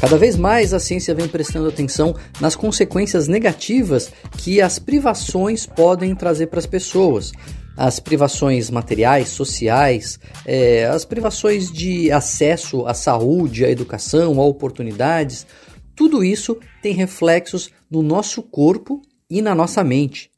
Cada vez mais a ciência vem prestando atenção nas consequências negativas que as privações podem trazer para as pessoas. As privações materiais, sociais, é, as privações de acesso à saúde, à educação, a oportunidades, tudo isso tem reflexos no nosso corpo e na nossa mente.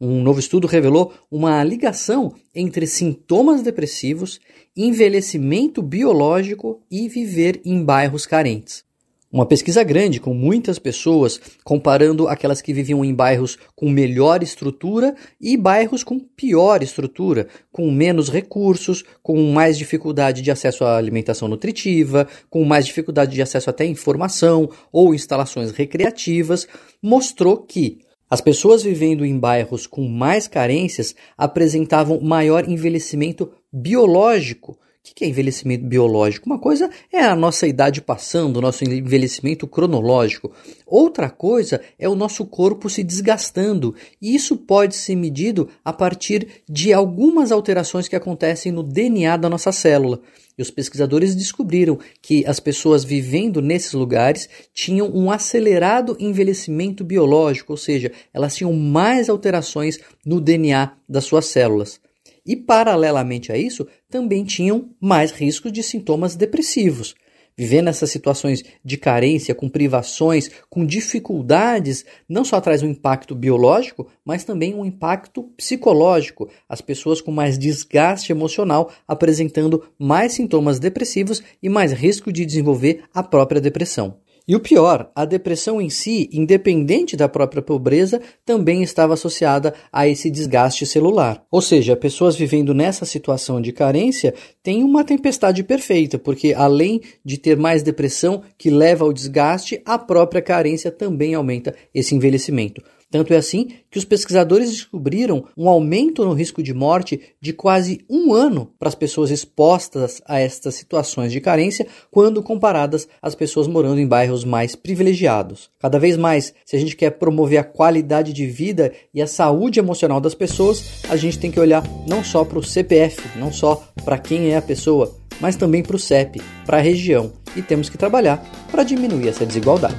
Um novo estudo revelou uma ligação entre sintomas depressivos, envelhecimento biológico e viver em bairros carentes. Uma pesquisa grande com muitas pessoas comparando aquelas que viviam em bairros com melhor estrutura e bairros com pior estrutura, com menos recursos, com mais dificuldade de acesso à alimentação nutritiva, com mais dificuldade de acesso até à informação ou instalações recreativas, mostrou que as pessoas vivendo em bairros com mais carências apresentavam maior envelhecimento biológico o que é envelhecimento biológico? Uma coisa é a nossa idade passando, o nosso envelhecimento cronológico. Outra coisa é o nosso corpo se desgastando. E isso pode ser medido a partir de algumas alterações que acontecem no DNA da nossa célula. E os pesquisadores descobriram que as pessoas vivendo nesses lugares tinham um acelerado envelhecimento biológico, ou seja, elas tinham mais alterações no DNA das suas células. E, paralelamente a isso, também tinham mais riscos de sintomas depressivos. Viver nessas situações de carência, com privações, com dificuldades, não só traz um impacto biológico, mas também um impacto psicológico. As pessoas com mais desgaste emocional apresentando mais sintomas depressivos e mais risco de desenvolver a própria depressão. E o pior, a depressão em si, independente da própria pobreza, também estava associada a esse desgaste celular. Ou seja, pessoas vivendo nessa situação de carência têm uma tempestade perfeita, porque além de ter mais depressão que leva ao desgaste, a própria carência também aumenta esse envelhecimento. Tanto é assim que os pesquisadores descobriram um aumento no risco de morte de quase um ano para as pessoas expostas a estas situações de carência, quando comparadas às pessoas morando em bairros mais privilegiados. Cada vez mais, se a gente quer promover a qualidade de vida e a saúde emocional das pessoas, a gente tem que olhar não só para o CPF, não só para quem é a pessoa, mas também para o CEP, para a região, e temos que trabalhar para diminuir essa desigualdade.